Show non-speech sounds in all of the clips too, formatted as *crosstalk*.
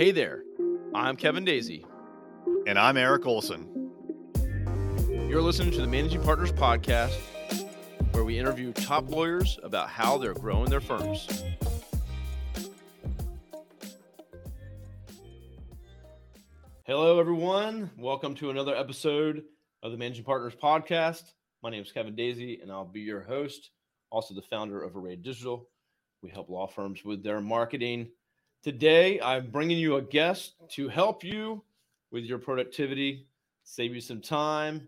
Hey there, I'm Kevin Daisey. And I'm Eric Olson. You're listening to the Managing Partners Podcast, where we interview top lawyers about how they're growing their firms. Hello, everyone. Welcome to another episode of the Managing Partners Podcast. My name is Kevin Daisey, and I'll be your host, also the founder of Array Digital. We help law firms with their marketing. Today, I'm bringing you a guest to help you with your productivity, save you some time.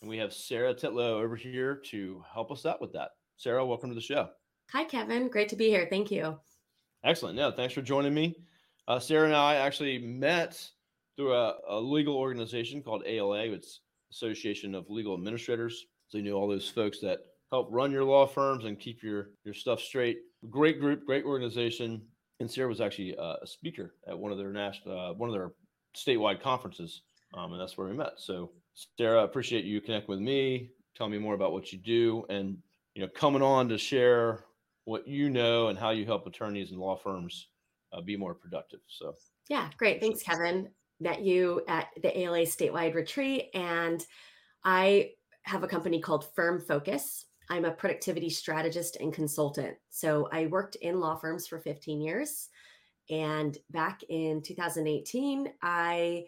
And we have Sarah Tetlow over here to help us out with that. Sarah, welcome to the show. Hi, Kevin. Great to be here. Thank you. Excellent. Yeah, thanks for joining me. Uh, Sarah and I actually met through a, a, legal organization called ALA. It's Association of Legal Administrators. So you know all those folks that help run your law firms and keep your your stuff straight. Great group, great organization. And Sarah was actually uh, a speaker at one of their national, uh, one of their statewide conferences, um, and that's where we met. So, Sarah, I appreciate you connecting with me, tell me more about what you do, and you know, coming on to share what you know and how you help attorneys and law firms uh, be more productive. So, yeah, great. Thanks, Kevin. Met you at the ALA statewide retreat, and I have a company called Firm Focus. I'm a productivity strategist and consultant. So I worked in law firms for 15 years. And back in 2018, I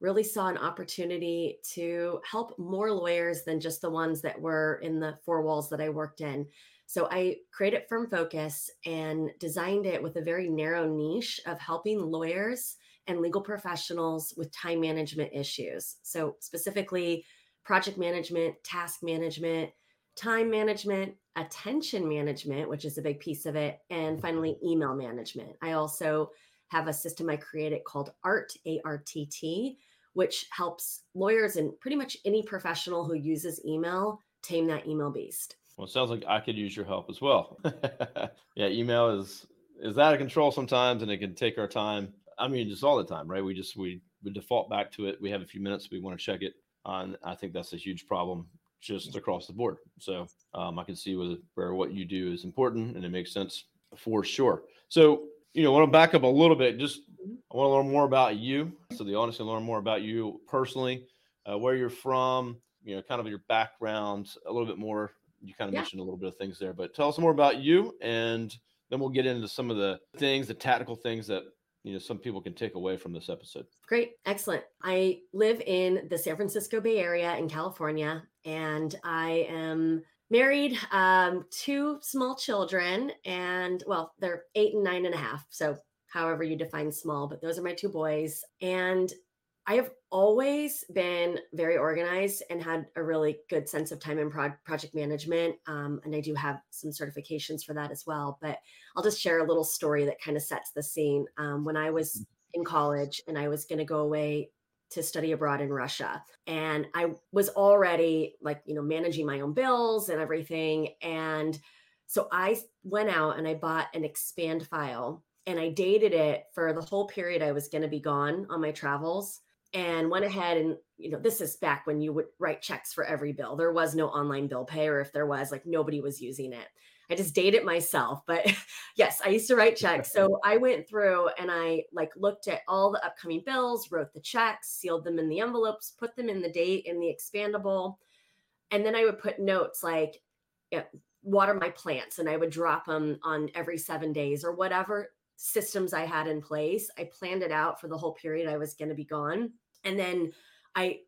really saw an opportunity to help more lawyers than just the ones that were in the four walls that I worked in. So I created Firm Focus and designed it with a very narrow niche of helping lawyers and legal professionals with time management issues. So specifically, project management, task management, time management, attention management, which is a big piece of it, and finally, email management. I also have a system I created called ART, A R T T, which helps lawyers and pretty much any professional who uses email tame that email beast. Well, it sounds like I could use your help as well. *laughs* yeah, email is is out of control sometimes, and it can take our time. I mean, just all the time, right? We just we we default back to it. We have a few minutes, we want to check it, uh, and I think that's a huge problem just across the board. So um, I can see where, where what you do is important and it makes sense for sure. So, you know, I want to back up a little bit. Just. I want to learn more about you. So the audience can learn more about you personally, uh, where you're from, you know, kind of your background, a little bit more. You kind of yeah. mentioned a little bit of things there, but tell us more about you and then we'll get into some of the things, the tactical things that you know some people can take away from this episode great excellent i live in the san francisco bay area in california and i am married um two small children and well they're eight and nine and a half so however you define small but those are my two boys and I have always been very organized and had a really good sense of time and pro- project management. Um, and I do have some certifications for that as well. But I'll just share a little story that kind of sets the scene. Um, when I was mm-hmm. in college and I was going to go away to study abroad in Russia. And I was already like, you know, managing my own bills and everything. And so I went out and I bought an expand file and I dated it for the whole period I was going to be gone on my travels and went ahead and you know this is back when you would write checks for every bill there was no online bill pay or if there was like nobody was using it i just dated myself but *laughs* yes i used to write checks so i went through and i like looked at all the upcoming bills wrote the checks sealed them in the envelopes put them in the date in the expandable and then i would put notes like you know, water my plants and i would drop them on every seven days or whatever systems I had in place. I planned it out for the whole period I was going to be gone. And then I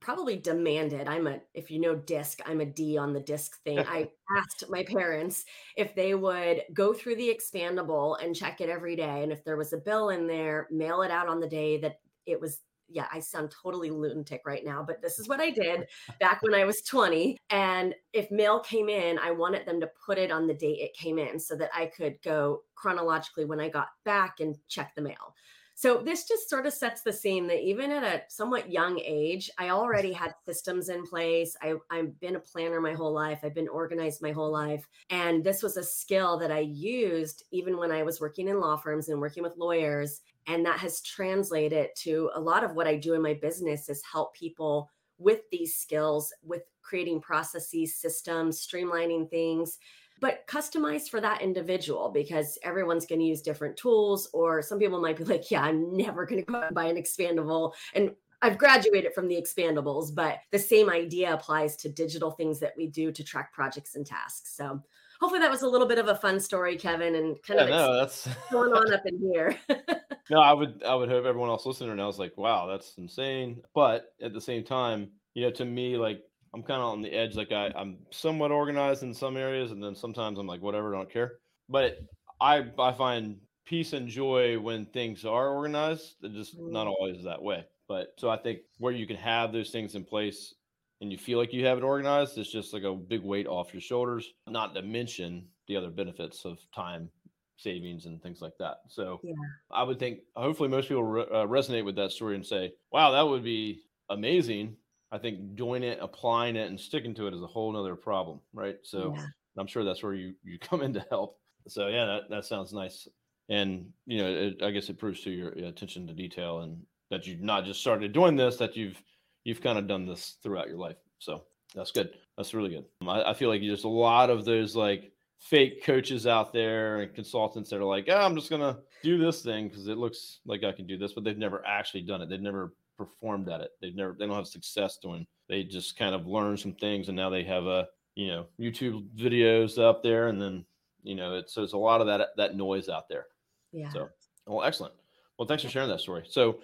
probably demanded i'm a if you know disc i'm a d on the disc thing *laughs* i asked my parents if they would go through the expandable and check it every day and if there was a bill in there mail it out on the day that it was yeah, I sound totally lunatic right now, but this is what I did back when I was 20. And if mail came in, I wanted them to put it on the date it came in so that I could go chronologically when I got back and check the mail. So this just sort of sets the scene that even at a somewhat young age, I already had systems in place. I, I've been a planner my whole life. I've been organized my whole life. And this was a skill that I used even when I was working in law firms and working with lawyers and that has translated to a lot of what i do in my business is help people with these skills with creating processes systems streamlining things but customized for that individual because everyone's going to use different tools. Or some people might be *laughs* like, yeah, I'm never going to go and buy an expandable. And I've graduated from the expandables, but the same idea applies to digital things that we do to track projects and tasks. So hopefully that was a little bit of a fun story, Kevin, and kind Yeah, of no, that's *laughs* going on up in here. *laughs* no. I would I would hope everyone else listening now is like, wow, that's insane. But at the same time, you know, to me, like I'm kind of on the edge. Like I, I'm somewhat organized in some areas, and then sometimes I'm like, whatever, I don't care. But I I find peace and joy when things are organized. They're just not always that way. But so I think where you can have those things in place and you feel like you have it organized, it's just like a big weight off your shoulders. Not to mention the other benefits of time savings and things like that. So Yeah. I would think hopefully most people re- uh, resonate with that story and say, "Wow, that would be amazing." I think doing it, applying it, and sticking to it is a whole nother problem, right? So Yeah. I'm sure that's where you you *laughs* come in to help. So yeah, that, that sounds nice, and you know, it, I guess it proves to your attention to detail and that you've not just started doing this, that you've you've kind of done this throughout your life. So that's good. That's really good. Um, I, I feel like there's a lot of those like fake coaches out there and consultants that are like, oh, I'm just gonna do this thing because it looks like I can do this, but they've never actually done it. They've never performed at it. They've never they don't have success doing. They just kind of learn some things and now they have a you know YouTube videos up there and then you know it's so there's a lot of that that noise out there. yeah. So well excellent. Well thanks for sharing that story. So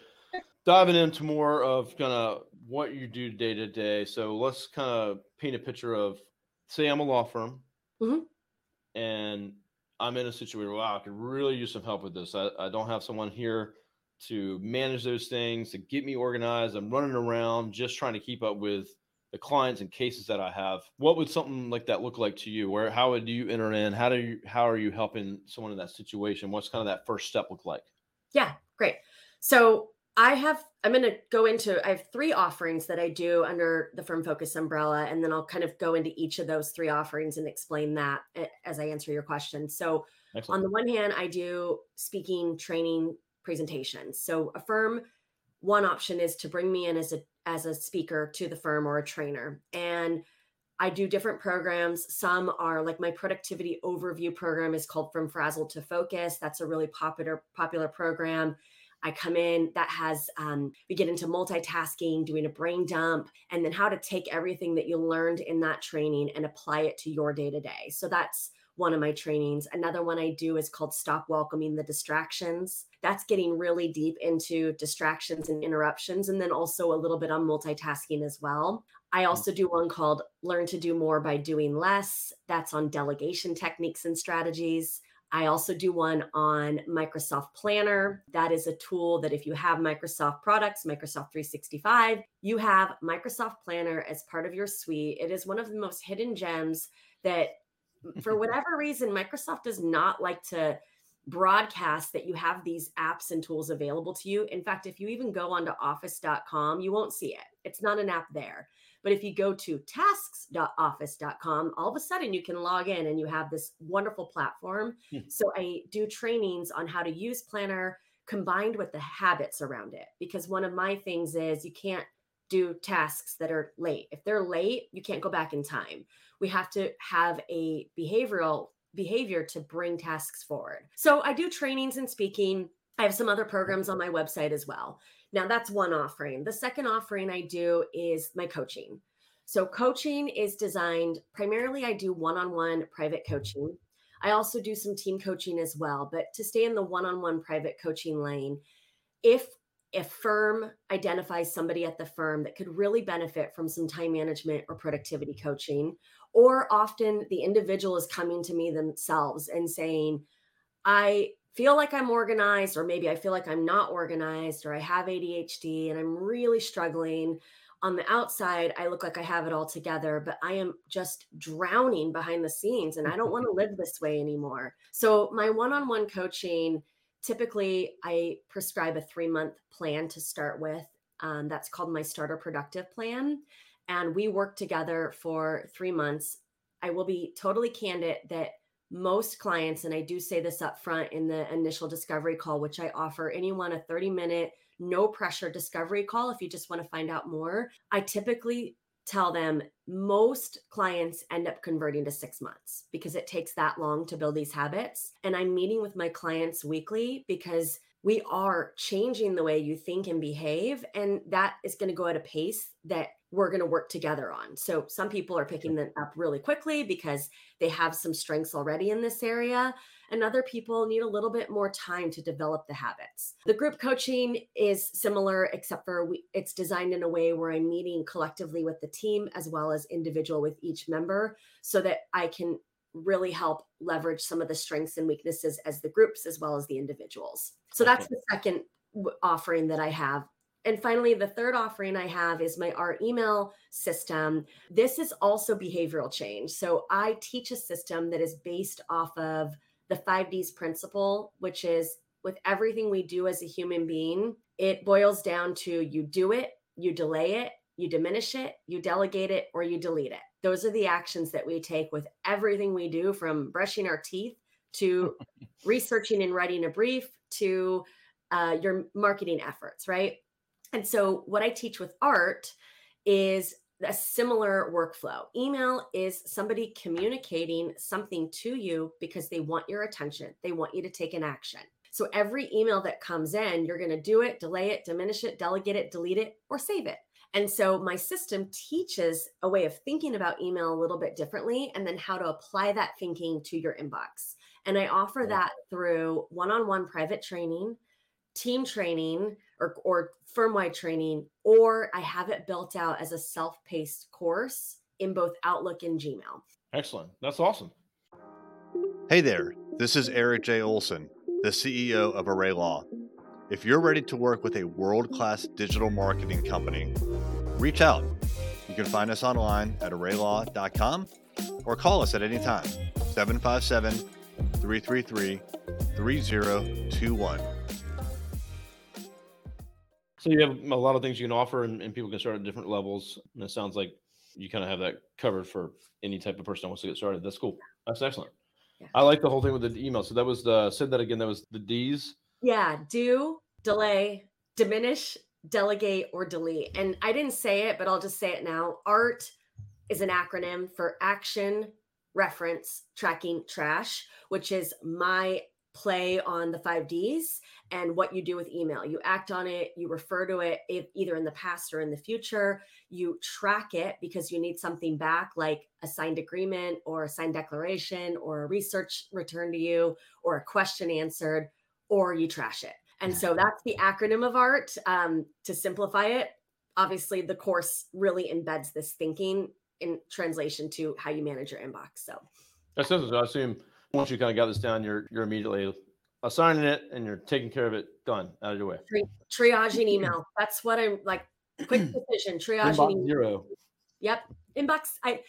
diving into more of kind of what you do day to day. So let's kind of paint a picture of say I'm a law firm Mhm. and I'm in a situation where wow, I could really use some help with this. I, I don't have someone here to manage those things, to get me organized. I'm running around just trying to keep up with the clients and cases that I have. What would something like that look like to you? Where how would you enter in? How do you how are you helping someone in that situation? What's kind of that first step look like? Yeah, great. So I have, I'm going to go into, I have three offerings that I do under the Firm Focus umbrella, and then I'll kind of go into each of those three offerings and explain that eh, as I answer your question. So, Excellent. on the one hand, I do speaking, training, presentations. So, a firm, one option is to bring me in as a as a speaker to the firm or a trainer, and I do different programs. Some are like my productivity overview program is called From Frazzle to Focus. That's a really popular popular program. I come in that has um, we get into multitasking, doing a brain dump, and then how to take everything that you learned in that training and apply it to your day to day. So that's one of my trainings. Another one I do is called Stop Welcoming the Distractions. That's getting really deep into distractions and interruptions, and then also a little bit on multitasking as well. I mm. also do one called Learn to Do More by Doing Less. That's on delegation techniques and strategies. I also do one on Microsoft Planner. That is a tool that if you have Microsoft products, Microsoft 365, you have Microsoft Planner as part of your suite. It is one of the most hidden gems that, for *laughs* whatever reason, Microsoft does not like to broadcast that you have these apps and tools available to you. In fact, if you even go onto office.com, you won't see it. It's not an app there. But if you go to tasks.office.com, all of a sudden you can log in and you have this wonderful platform. Hmm. So I do trainings on how to use Planner combined with the habits around it. Because one of my things is you can't do tasks that are late. If they're late, you can't go back in time. We have to have a behavioral behavior to bring tasks forward. So I do trainings and speaking. I have some other programs on my website as well. Now, that's one offering. The second offering I do is my coaching. So, coaching is designed primarily, I do one on one private mm-hmm. coaching. I also do some team coaching as well. But to stay in the one on one private coaching lane, if a firm identifies somebody at the firm that could really benefit from some time management or productivity coaching, or often the individual is coming to me themselves and saying, I feel like I'm organized, or maybe I feel like I'm not organized, or I have ADHD and I'm really struggling. On the outside, I look like I have it all together, but I am just drowning behind the scenes and I don't want to live this way anymore. So, my one on one coaching typically, I prescribe a three month plan to start with. Um, that's called my Starter Productive Plan. And we work together for three months. I will be totally candid that most clients, and I do say this up front in the initial discovery call, which I offer anyone a 30 minute, no pressure discovery call if you just want to find out more. I typically tell them most clients end up converting to six months because it takes that long to build these habits. And I'm meeting with my clients weekly because we are changing the way you think and behave. And that is going to go at a pace that we're going to work together on. So some people are picking them up really quickly because they have some strengths already in this area. And other people need a little bit more time to develop the habits. The group coaching is similar, except for we, it's designed in a way where I'm meeting collectively with the team as well as individual with each member so that I can really help leverage some of the strengths and weaknesses as the groups as well as the individuals. So that's the second offering that I have. And finally, the third offering I have is my art email system. This is also behavioral change. So I teach a system that is based off of the 5Ds principle, which is with everything we do as a human being, it boils down to you do it, you delay it, you diminish it, you delegate it, or you delete it. Those are the actions that we take with everything we do from brushing our teeth to *laughs* researching and writing a brief to uh, your marketing efforts, right? And so, what I teach with art is a similar workflow. Email is somebody communicating something to you because they want your attention, they want you to take an action. So, every email that comes in, you're going to do it, delay it, diminish it, delegate it, delete it, or save it. And so my system teaches a way of thinking about email a little bit differently and then how to apply that thinking to your inbox. And I offer that through one on one private training, team training, or, or firm wide training, or I have it built out as a self paced course in both Outlook and Gmail. Excellent. That's awesome. Hey there. This is Eric J. Olson, the CEO of Array Law. If you're ready to work with a world class digital marketing company, reach out. You can find us online at arraylaw.com or call us at any time 757 333 3021. So you have a lot of things you can offer, and, and, people can start at different levels. And it sounds like you kind of have that covered for any type of person that wants to get started. That's cool. That's excellent. Yeah. I like the whole thing with the email. So that was the said that again. That was the D's. Yeah, do, delay, diminish, delegate, or delete. And I didn't say it, but I'll just say it now. ART is an acronym for action, reference, tracking, trash, which is my play on the five Ds and what you do with email. You act on it, you refer to it if, either in the past or in the future. You track it because you need something back, like a signed agreement or a signed declaration or a research return to you or a question answered or you trash it. And so that's the acronym of ART. Um, to simplify it, obviously the course really embeds this thinking in translation to how you manage your inbox. So that's I assume once you kind of got this down, you're you're immediately assigning it and you're taking care of it. Done out of your way. triaging email. That's what I'm like. Quick decision. Triaging inbox zero. Yep. Inbox. I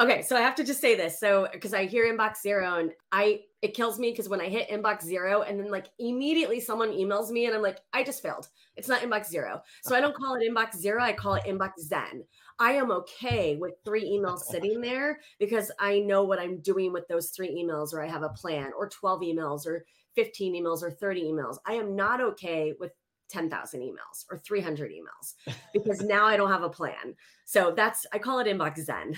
okay. So I have to just say this. So because I hear inbox zero and I it kills me because when I hit inbox zero and then like immediately someone emails me and I'm like, I just failed. It's not inbox zero. So I don't call it inbox zero. I call it inbox zen. I am okay with three emails *laughs* sitting there because I know what I'm doing with those three emails or I have a plan or 12 emails or 15 emails or 30 emails. I am not okay with 10,000 emails or 300 emails because *laughs* now I don't have a plan. So that's, I call it inbox zen.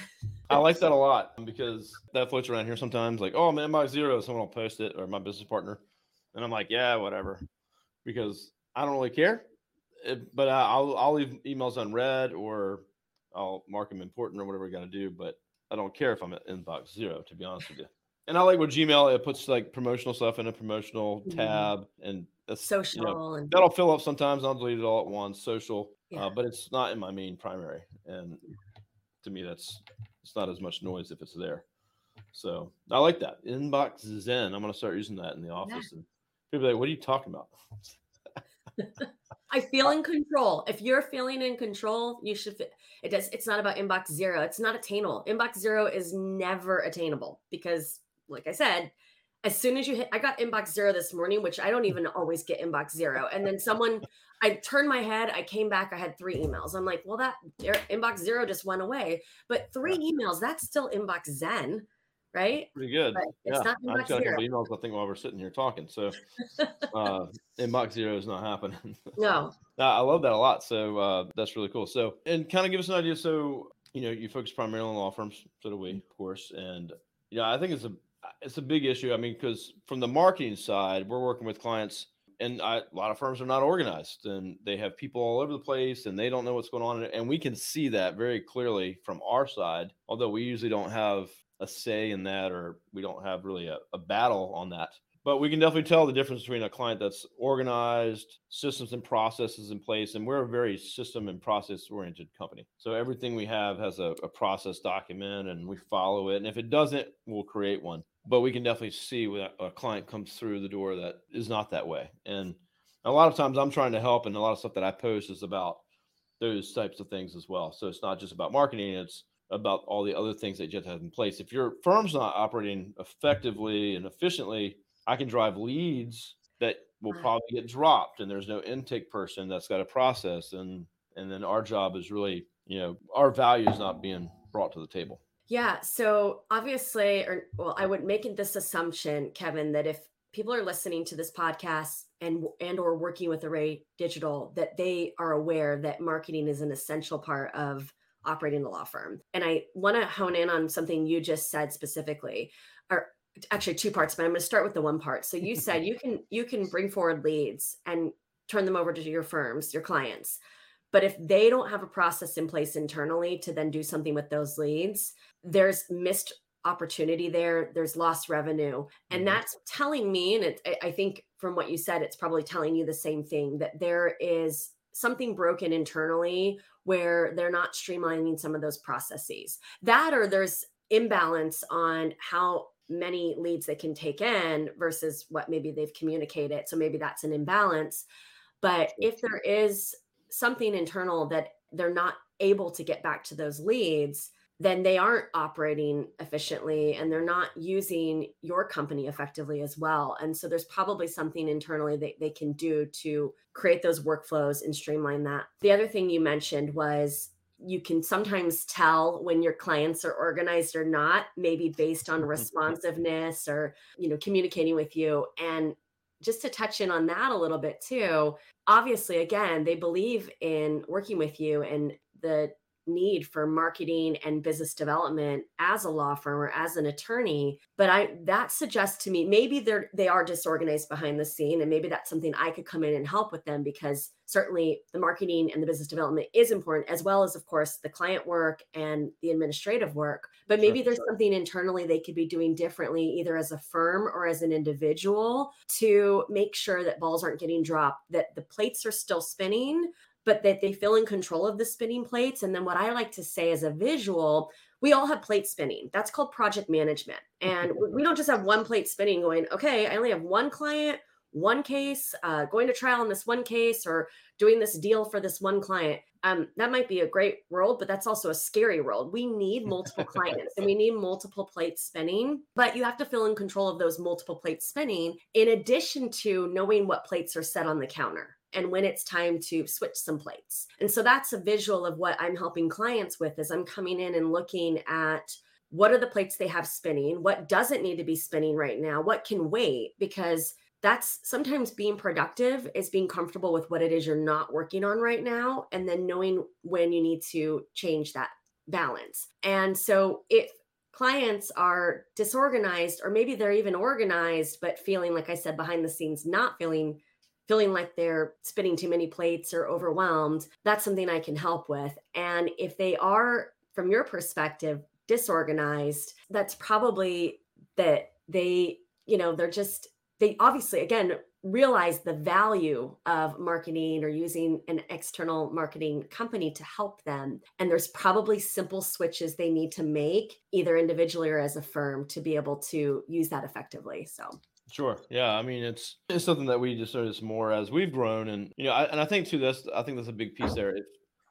I like that a lot um, because that floats around here sometimes like, oh, I'm inbox zero. Someone will post it or my business partner. And I'm like, yeah, whatever. Because I don't really care. It, but I'll, I'll leave emails unread or I'll mark them important or whatever I got to do. But I don't care if I'm at inbox zero, to be honest with you. And I like with Gmail, it puts like promotional stuff in a promotional mm-hmm. tab and social you know, and that'll fill up sometimes. I'll delete it all at once, social, uh, yeah. uh, but it's not in my main primary. And to me, that's it's not as much noise if it's there. So I like that inbox Zen. I'm going to start using that in the office, yeah. and people are like, "What are you talking about?" *laughs* *laughs* I feel uh in control. If you're feeling in control, you should. It does. It's not about inbox zero. It's not attainable. Inbox zero is never attainable because, like I said, as soon as you hit, I got inbox zero this morning, which I don't even always get inbox zero. And then someone, I turned my head, I came back, I had three emails. I'm like, well, that inbox zero just went away, but three emails, that's still inbox zen, right? Pretty good. But it's yeah, not I got a couple emails. I think while we're sitting here talking, so *laughs* uh, inbox zero is not happening. No. *laughs* I love that a lot. So uh, that's really cool. So, and kind of give us an idea. So, you know, you focus primarily on law firms. So do we, of course. And yeah, I think it's a it's a big issue. I mean, because from the marketing side, we're working with clients, and I, a lot of firms are not organized, and they have people all over the place, and they don't know what's going on. And we can see that very clearly from our side. Although we usually don't have a say in that, or we don't have really a, a battle on that. But we can definitely tell the difference between a client that's organized systems and processes in place and we're a very system and process oriented company. So everything we have has a, a, process document and we follow it and if it doesn't we'll create one. But we can definitely see when a client comes through the door that is not that way. And a lot of times i'm trying to help and a lot of stuff that i post is about those types of things as well. So it's not just about marketing it's about all the other things that you have to have in place. If your firm's not operating effectively and efficiently I can drive leads that will probably get dropped and there's no intake person that's got a process and and then our job is really you know our value is not being brought to the table. Yeah so obviously or well i would make this assumption kevin that if people are listening to this podcast and and or working with array digital that they are aware that marketing is an essential part of operating the law firm and i want to hone in on something you just said specifically or actually two parts, but I'm going to start with the one part. So you *laughs* said you can you can bring forward leads and turn them over to your firms, your clients. But if they don't have a process in place internally to then do something with those leads, there's missed opportunity there. There's lost revenue. And mm-hmm. that's telling me, and it, I think from what you said, it's probably telling you the same thing that there is something broken internally where they're not streamlining some of those processes. That or there's imbalance on how many leads they can take in versus what maybe they've communicated. So maybe that's an imbalance. But if there is something internal that they're not able to get back to those leads, then they aren't operating efficiently and they're not using your company effectively as well. And so there's probably something internally that they can do to create those workflows and streamline that. The other thing you mentioned was you can sometimes tell when your clients are organized or not maybe based on mm-hmm. responsiveness or you know communicating with you and just to touch in on that a little bit too obviously again they believe in working with you and the need for marketing and business development as a law firm or as an attorney but i that suggests to me maybe they're they are disorganized behind the scene and maybe that's something i could come in and help with them because certainly the marketing and the business development is important as well as of course the client work and the administrative work but maybe sure, there's sure. something internally they could be doing differently either as a firm or as an individual to make sure that balls aren't getting dropped that the plates are still spinning but that they feel in control of the spinning plates. And then what I like to say as a visual, we all have plate spinning. That's called project management. And we don't just have one plate spinning going, okay, I only have one client, one case, uh, going to trial on this one case, or doing this deal for this one client. Um, that might be a great world, but that's also a scary world. We need multiple clients and we need multiple plates spinning, but you have to feel in control of those multiple plates spinning in addition to knowing what plates are set on the counter and when it's time to switch some plates. And so that's a visual of what I'm helping clients with as I'm coming in and looking at what are the plates they have spinning, what doesn't need to be spinning right now, what can wait because that's sometimes being productive is being comfortable with what it is you're not working on right now and then knowing when you need to change that balance. And so if clients are disorganized or maybe they're even organized but feeling like I said behind the scenes not feeling feeling like they're spinning too many plates or overwhelmed, that's something I can help with. And if they are, from your perspective, disorganized, that's probably that they, you know, they're just, they obviously, again, realize the value of marketing or using an external marketing company to help them. And there's probably simple switches they need to make, either individually or as a firm, to be able to use that effectively. So, Sure. Yeah. I mean, it's it's something that we just notice more as we've grown, and you know, I, and I think too that's I think that's a big piece there. If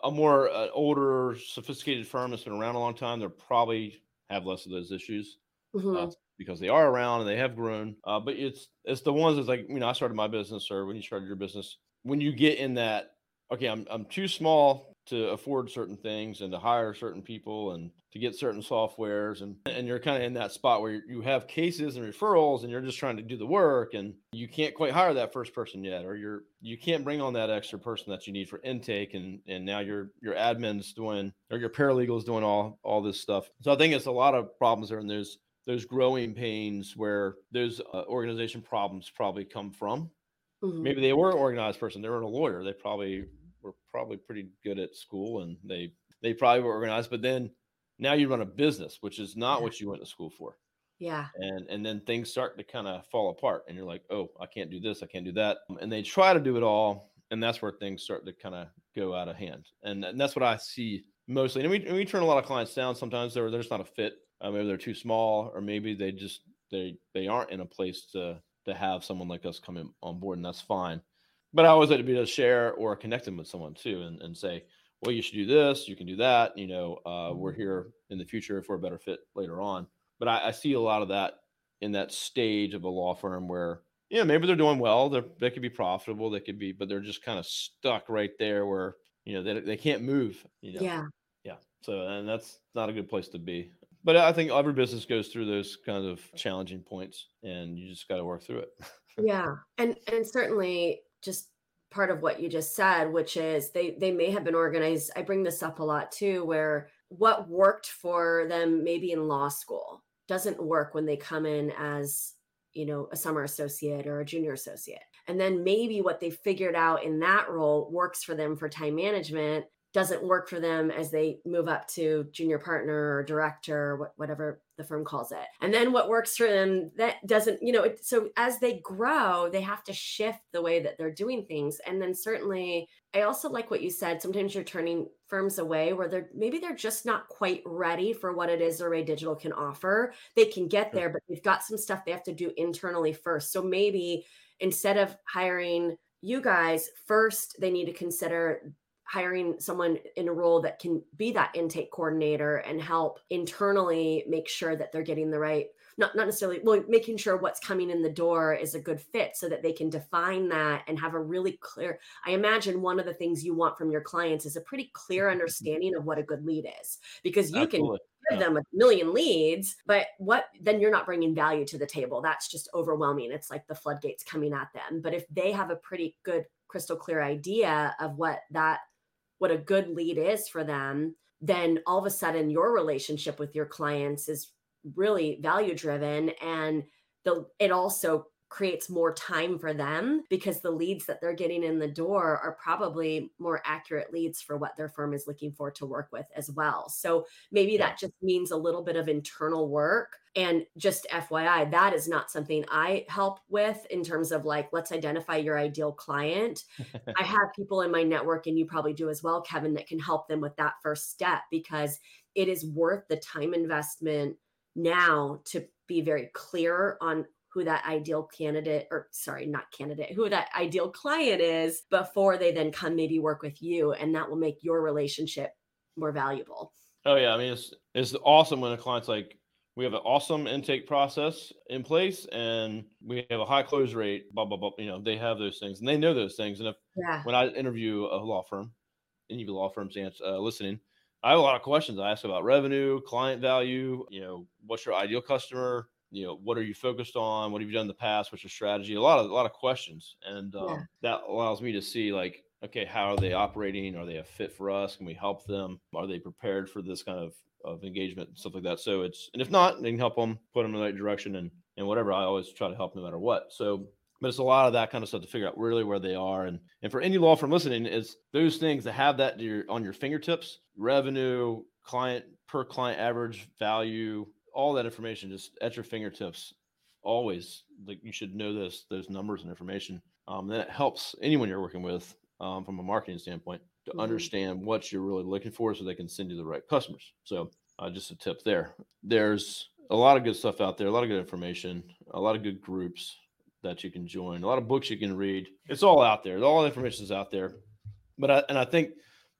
a more uh, older, sophisticated firm that's been around a long time, they'll probably have less of those issues mm-hmm. uh, because they are around and they have grown. Uh, but it's it's the ones that's like you know, I started my business, or when you started your business, when you get in that, okay, I'm I'm too small to afford certain things and to hire certain people and to get certain softwares and and you're kind of in that spot where you have cases and referrals and you're just trying to do the work and you can't quite hire that first person yet or you're you can't bring on that extra person that you need for intake and and now your your admin's doing or your paralegal's doing all all this stuff so i think it's a lot of problems there and there's those growing pains where those uh, organization problems probably come from mm-hmm. maybe they were an organized person they weren't a lawyer they probably were probably pretty good at school and they they probably were organized but then now you run a business which is not yeah. what you went to school for. Yeah. And and then things start to kind of fall apart and you're like oh i can't do this i can't do that. And they try to do it all and that's where things start to kind of go out of hand. And, and that's what i see mostly and we, and we turn a lot of clients down sometimes they're, they're just not a fit. Uh, maybe they're too small or maybe they just they they aren't in a place to to have someone like us come in on board and that's fine. But I always like to be able to share or connect them with someone too and, and say, well, you should do this, you can do that. You know, uh, we're mm-hmm. here in the future if we're a better fit later on. But I, I, see a lot of that in that stage of a law firm where, you know, maybe they're doing well, they're, they could be profitable, they could be, but they're just kind of stuck right there where, you know, they, they can't move, you know? Yeah. Yeah. So, and that's not a good place to be. But I think every business goes through those kind of challenging points and you just got to work through it. *laughs* yeah. And, and certainly just part of what you just said which is they they may have been organized i bring this up a lot too where what worked for them maybe in law school doesn't work when they come in as you know a summer associate or a junior associate. And then maybe what they figured out in that role works for them for time management doesn't work for them as they move up to junior partner or director or whatever the firm calls it. And then what works for them that doesn't you know it, so as they grow they have to shift the way that they're doing things. And then certainly i also like what you said sometimes you're turning firms away where they're maybe they're just not quite ready for what it is array digital can offer. They can get there but they've got some stuff they have to do internally first. So maybe instead of hiring you guys first they need to consider hiring someone in a role that can be that intake coordinator and help internally make sure that they're getting the right not not necessarily well making sure what's coming in the door is a good fit so that they can define that and have a really clear i imagine one of the things you want from your clients is a pretty clear *laughs* understanding of what a good lead is because you Absolutely. can give them a million leads but what then you're not bringing value to the table. That's just overwhelming. It's like the floodgates coming at them. But if they have a pretty good crystal clear idea of what that what a good lead is for them, then all of a sudden your relationship with your clients is really value driven. And the it also creates more time for them because the leads that they're getting in the door are probably more accurate leads for what their firm is looking for to work with as well. So maybe yeah. that just means a little bit of internal work. And just FYI, that is not something I help with in terms of like, let's identify your ideal client. I *laughs* have people in my network, and you probably do as well, Kevin, that can help them with that first step because it is worth the time investment now to be very clear on who that ideal candidate or sorry not candidate who that ideal client is before they then come maybe work with you and that will make your relationship more valuable oh yeah i mean it's it's awesome when a client's like we have an awesome intake process in place and we have a high close rate blah blah blah you know they have those things and they know those things and if yeah. when i interview a law firm any of the law firms uh, listening i have a lot of questions i ask about revenue client value you know what's your ideal customer you know what are you focused on? What have you done in the past? What's your strategy? A lot of a lot of questions and um, yeah. that allows me to see like okay how are they operating? Are they a fit for us? Can we help them? Are they prepared for this kind of of engagement? and stuff like that. So it's and if not they can help them put them in the right direction and and whatever. I always try to help no matter what. So but it's a lot of that kind of stuff to figure out really where they are and and for any law firm listening is those things that have that your, on your fingertips revenue client per client average value all that information just at your fingertips always like you should know this those numbers and information um, that helps anyone you're working with um, from a marketing standpoint to mm-hmm. understand what you're really looking for so they can send you the right customers. So uh, just a tip there. There's a lot of good stuff out there a lot of good information a lot of good groups that you can join a lot of books you can read. It's all out there. All the information is out there. But I, and i think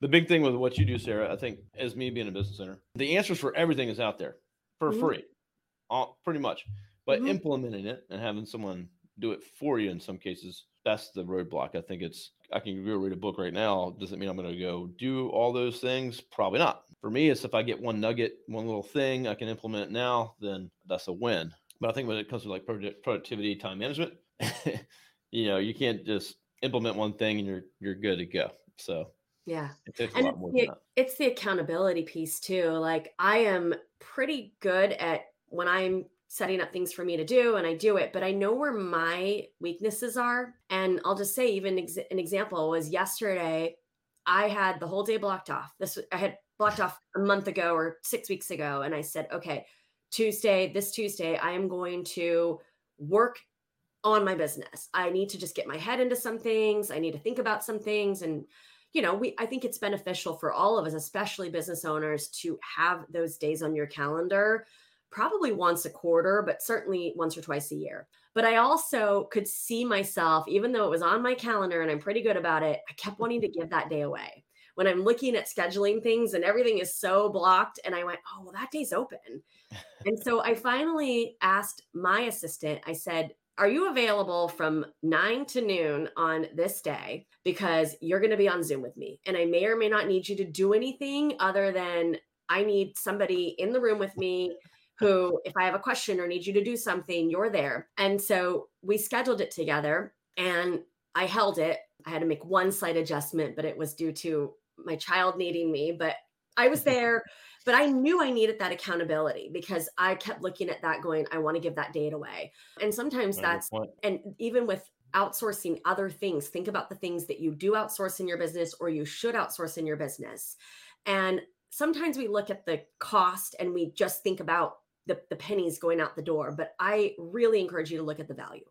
the big thing with what you do sarah i think as me being a business owner the answers for everything is out there for mm-hmm. free, all, pretty much. But mm-hmm. implementing it and having someone do it for you in some cases. That's the roadblock. I think it's I can go read a book right now. Doesn't mean I'm going to go do all those things? Probably not. For me, it's if I get one nugget, one little thing I can implement now, then that's a win. But I think when it comes to like productivity, time management, *laughs* you know, you can't just implement one thing and you're you're good to go. So yeah. It and the, it's the accountability piece too. Like I am pretty good at when I'm setting up things for me to do and I do it, but I know where my weaknesses are. And I'll just say, even ex- an example was yesterday, I had the whole day blocked off. This I had blocked off a month ago or six weeks ago. And I said, okay, Tuesday, this Tuesday, I am going to work on my business. I need to just get my head into some things. I need to think about some things and you know, we I think it's beneficial for all of us, especially business owners, to have those days on your calendar, probably once a quarter, but certainly once or twice a year. But I also could see myself, even though it was on my calendar and I'm pretty good about it, I kept wanting to give that day away. When I'm looking at scheduling things and everything is so blocked, and I went, oh, well, that day's open. *laughs* and so I finally asked my assistant, I said, are you available from nine to noon on this day? Because you're going to be on Zoom with me. And I may or may not need you to do anything other than I need somebody in the room with me who, if I have a question or need you to do something, you're there. And so we scheduled it together and I held it. I had to make one slight adjustment, but it was due to my child needing me. But I was *laughs* there but I knew I needed that accountability because I kept looking at that going, I want to give that date away. And sometimes that's, and even with outsourcing other things, think about the things that you do outsource in your business or you should outsource in your business. And sometimes we look at the cost and we just think about the, the pennies going out the door. But I really encourage you to look at the value.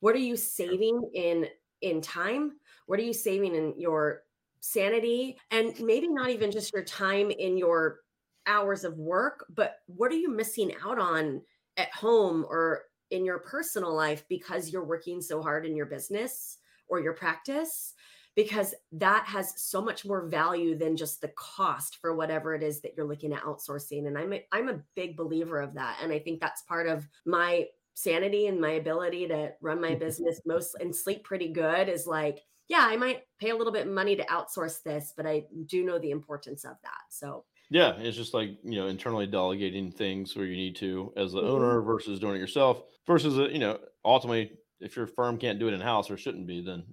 What are you saving in in time? What are you saving in your sanity and maybe not even just your time in your hours of work, but what are you missing out on at home or in your personal life because you're working so hard in your business or your practice? Because that has so much more value than just the cost for whatever it is that you're looking at outsourcing. And I'm a, I'm a big believer of that. And I think that's part of my sanity and my ability to run my business most and sleep pretty good is like, yeah, I might pay a little bit of money to outsource this, but I do know the importance of that. So yeah, it's just like you know internally delegating things where you need to as the mm-hmm. owner versus doing it yourself. Versus uh, you know ultimately, if your firm can't do it in house or shouldn't be, then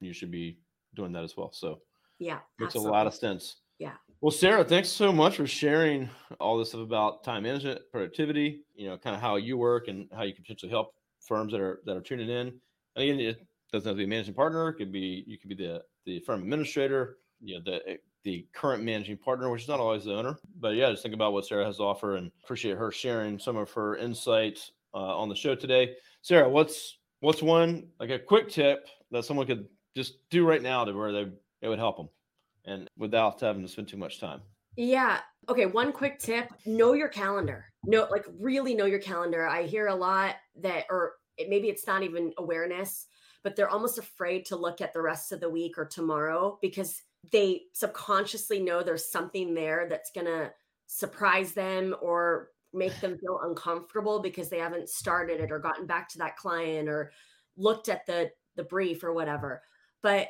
you should be doing that as well. So yeah, makes absolutely. a lot of sense. Yeah. Well, Sarah, thanks so much for sharing all this stuff about time management, productivity. You know, kind of how you work and how you can potentially help firms that are that are tuning in. And again, it doesn't have to be a managing partner. It could be you could be the the firm administrator. You know, the the current managing partner, which is not always the owner. But yeah, just think about what Sarah has to offer and appreciate her sharing some of her insights uh, on the show today. Sarah, what's what's one like a quick tip that someone could just do right now to where they it would help them and without having to spend too much time? Yeah. Okay. One quick tip: know your calendar. No, like really know your calendar. I hear a lot that, or it, maybe it's not even awareness, but they're almost afraid to look at the rest of the week or tomorrow because they subconsciously know there's something there that's going to surprise them or make them feel uncomfortable because they haven't started it or gotten back to that client or looked at the the brief or whatever but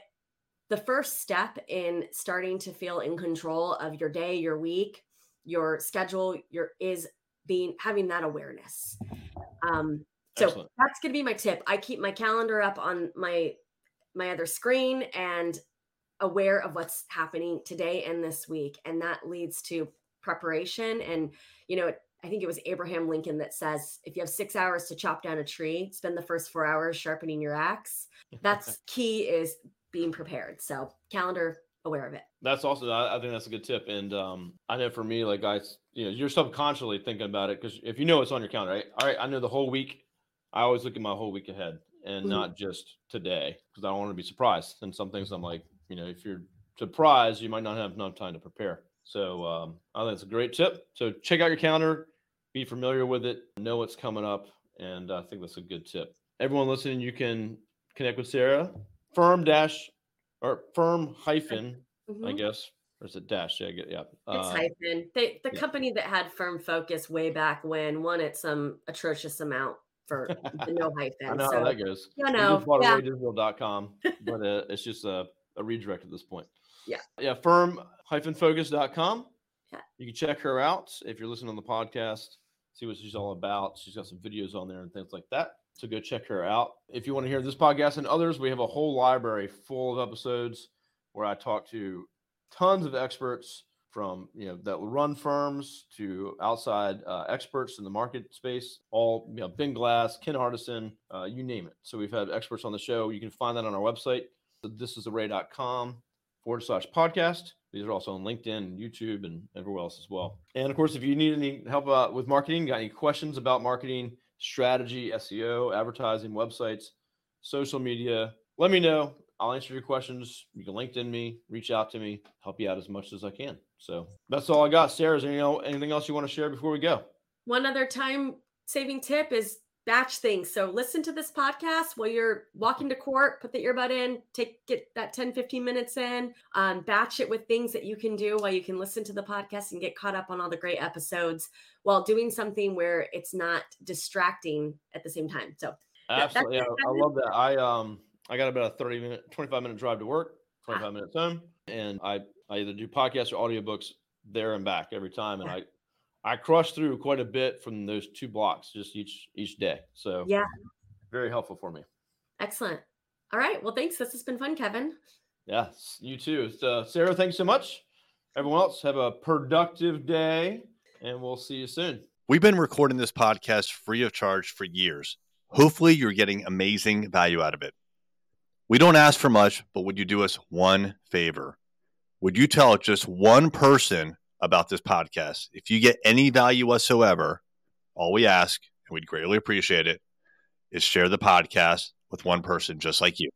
the first step in starting to feel in control of your day your week your schedule your is being having that awareness. Um so Excellent. that's going to be my tip. I keep my calendar up on my my other screen and aware of what's happening today and this week. And that leads to preparation and you know i think it was abraham lincoln that says if you have six hours to chop down a tree spend the first four hours sharpening your axe. *laughs* That's key is being prepared so calendar aware of it that's also i think that's a good tip and um i know for me like I, you know you're subconsciously thinking about it because if you know it's on your calendar right all right i know the whole week i always look at my whole week ahead and mm-hmm. not just today because i don't want to be surprised and some things i'm like you know, if you're surprised, you might not have enough time to prepare. So um, I think it's a great tip. So check out your calendar, be familiar with it, know what's coming up, and I think that's a good tip. Everyone listening, you can connect with Sarah. Firm dash or firm hyphen, mm-hmm. I guess. Or is it dash? Yeah, yeah. It's uh, hyphen. They, the yeah. company that had firm focus way back when wanted some atrocious amount for *laughs* no hyphen. I know so, how that goes. You know, yeah. digital.com, *laughs* but uh, it's just a, a redirect at this point. Yeah. Yeah. Firm hyphen focus.com. Yeah. You can check her out if you're listening on the podcast, see what she's all about. She's got some videos on there and things like that. So go check her out. If you want to hear this podcast and others, we have a whole library full of episodes where I talk to tons of experts from you know that run firms to outside uh, experts in the market space. All you know, Ben Glass, Ken Hardison, uh, you name it. So we've had experts on the show. You can find that on our website. So this is array.com forward slash podcast. These are also on LinkedIn, YouTube, and everywhere else as well. And of course, if you need any help uh, with marketing, got any questions about marketing, strategy, SEO, advertising, websites, social media, let me know. I'll answer your questions. You can LinkedIn me, reach out to me, help you out as much as I can. So that's all I got. Sarah, is there anything else you want to share before we go? One other time saving tip is batch things. So listen to this podcast while you're walking to court, put the earbud in, take get that 10, 15 minutes in, um, batch it with things that you can do while you can listen to the podcast and get caught up on all the great episodes while doing something where it's not distracting at the same time. So absolutely. Yeah, I love that. I um I got about a 30 minute, 25 minute drive to work, 25 minutes home. And I, I either do podcasts or audiobooks there and back every time. And I I crush through quite a bit from those two blocks just each each day. So yeah, very helpful for me. Excellent. All right. Well, thanks. This has been fun, Kevin. Yes, you too. So, Sarah, thanks so much. Everyone else, have a productive day, and we'll see you soon. We've been recording this podcast free of charge for years. Hopefully, you're getting amazing value out of it. We don't ask for much, but would you do us one favor? Would you tell just one person about this podcast. If you get any value whatsoever, all we ask, and we'd greatly appreciate it, is share the podcast with one person just like you.